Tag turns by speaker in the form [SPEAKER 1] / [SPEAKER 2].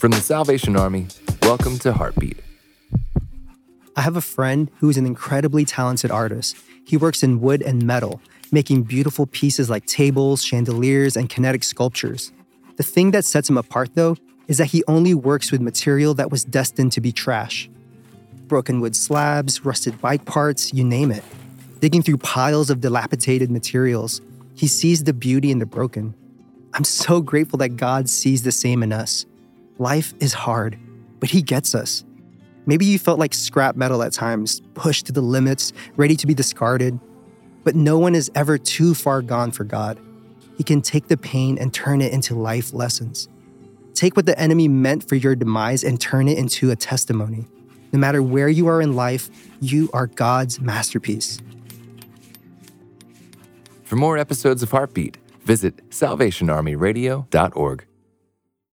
[SPEAKER 1] From the Salvation Army, welcome to Heartbeat.
[SPEAKER 2] I have a friend who is an incredibly talented artist. He works in wood and metal, making beautiful pieces like tables, chandeliers, and kinetic sculptures. The thing that sets him apart, though, is that he only works with material that was destined to be trash. Broken wood slabs, rusted bike parts, you name it. Digging through piles of dilapidated materials, he sees the beauty in the broken. I'm so grateful that God sees the same in us. Life is hard, but He gets us. Maybe you felt like scrap metal at times, pushed to the limits, ready to be discarded. But no one is ever too far gone for God. He can take the pain and turn it into life lessons. Take what the enemy meant for your demise and turn it into a testimony. No matter where you are in life, you are God's masterpiece.
[SPEAKER 1] For more episodes of Heartbeat, visit salvationarmyradio.org.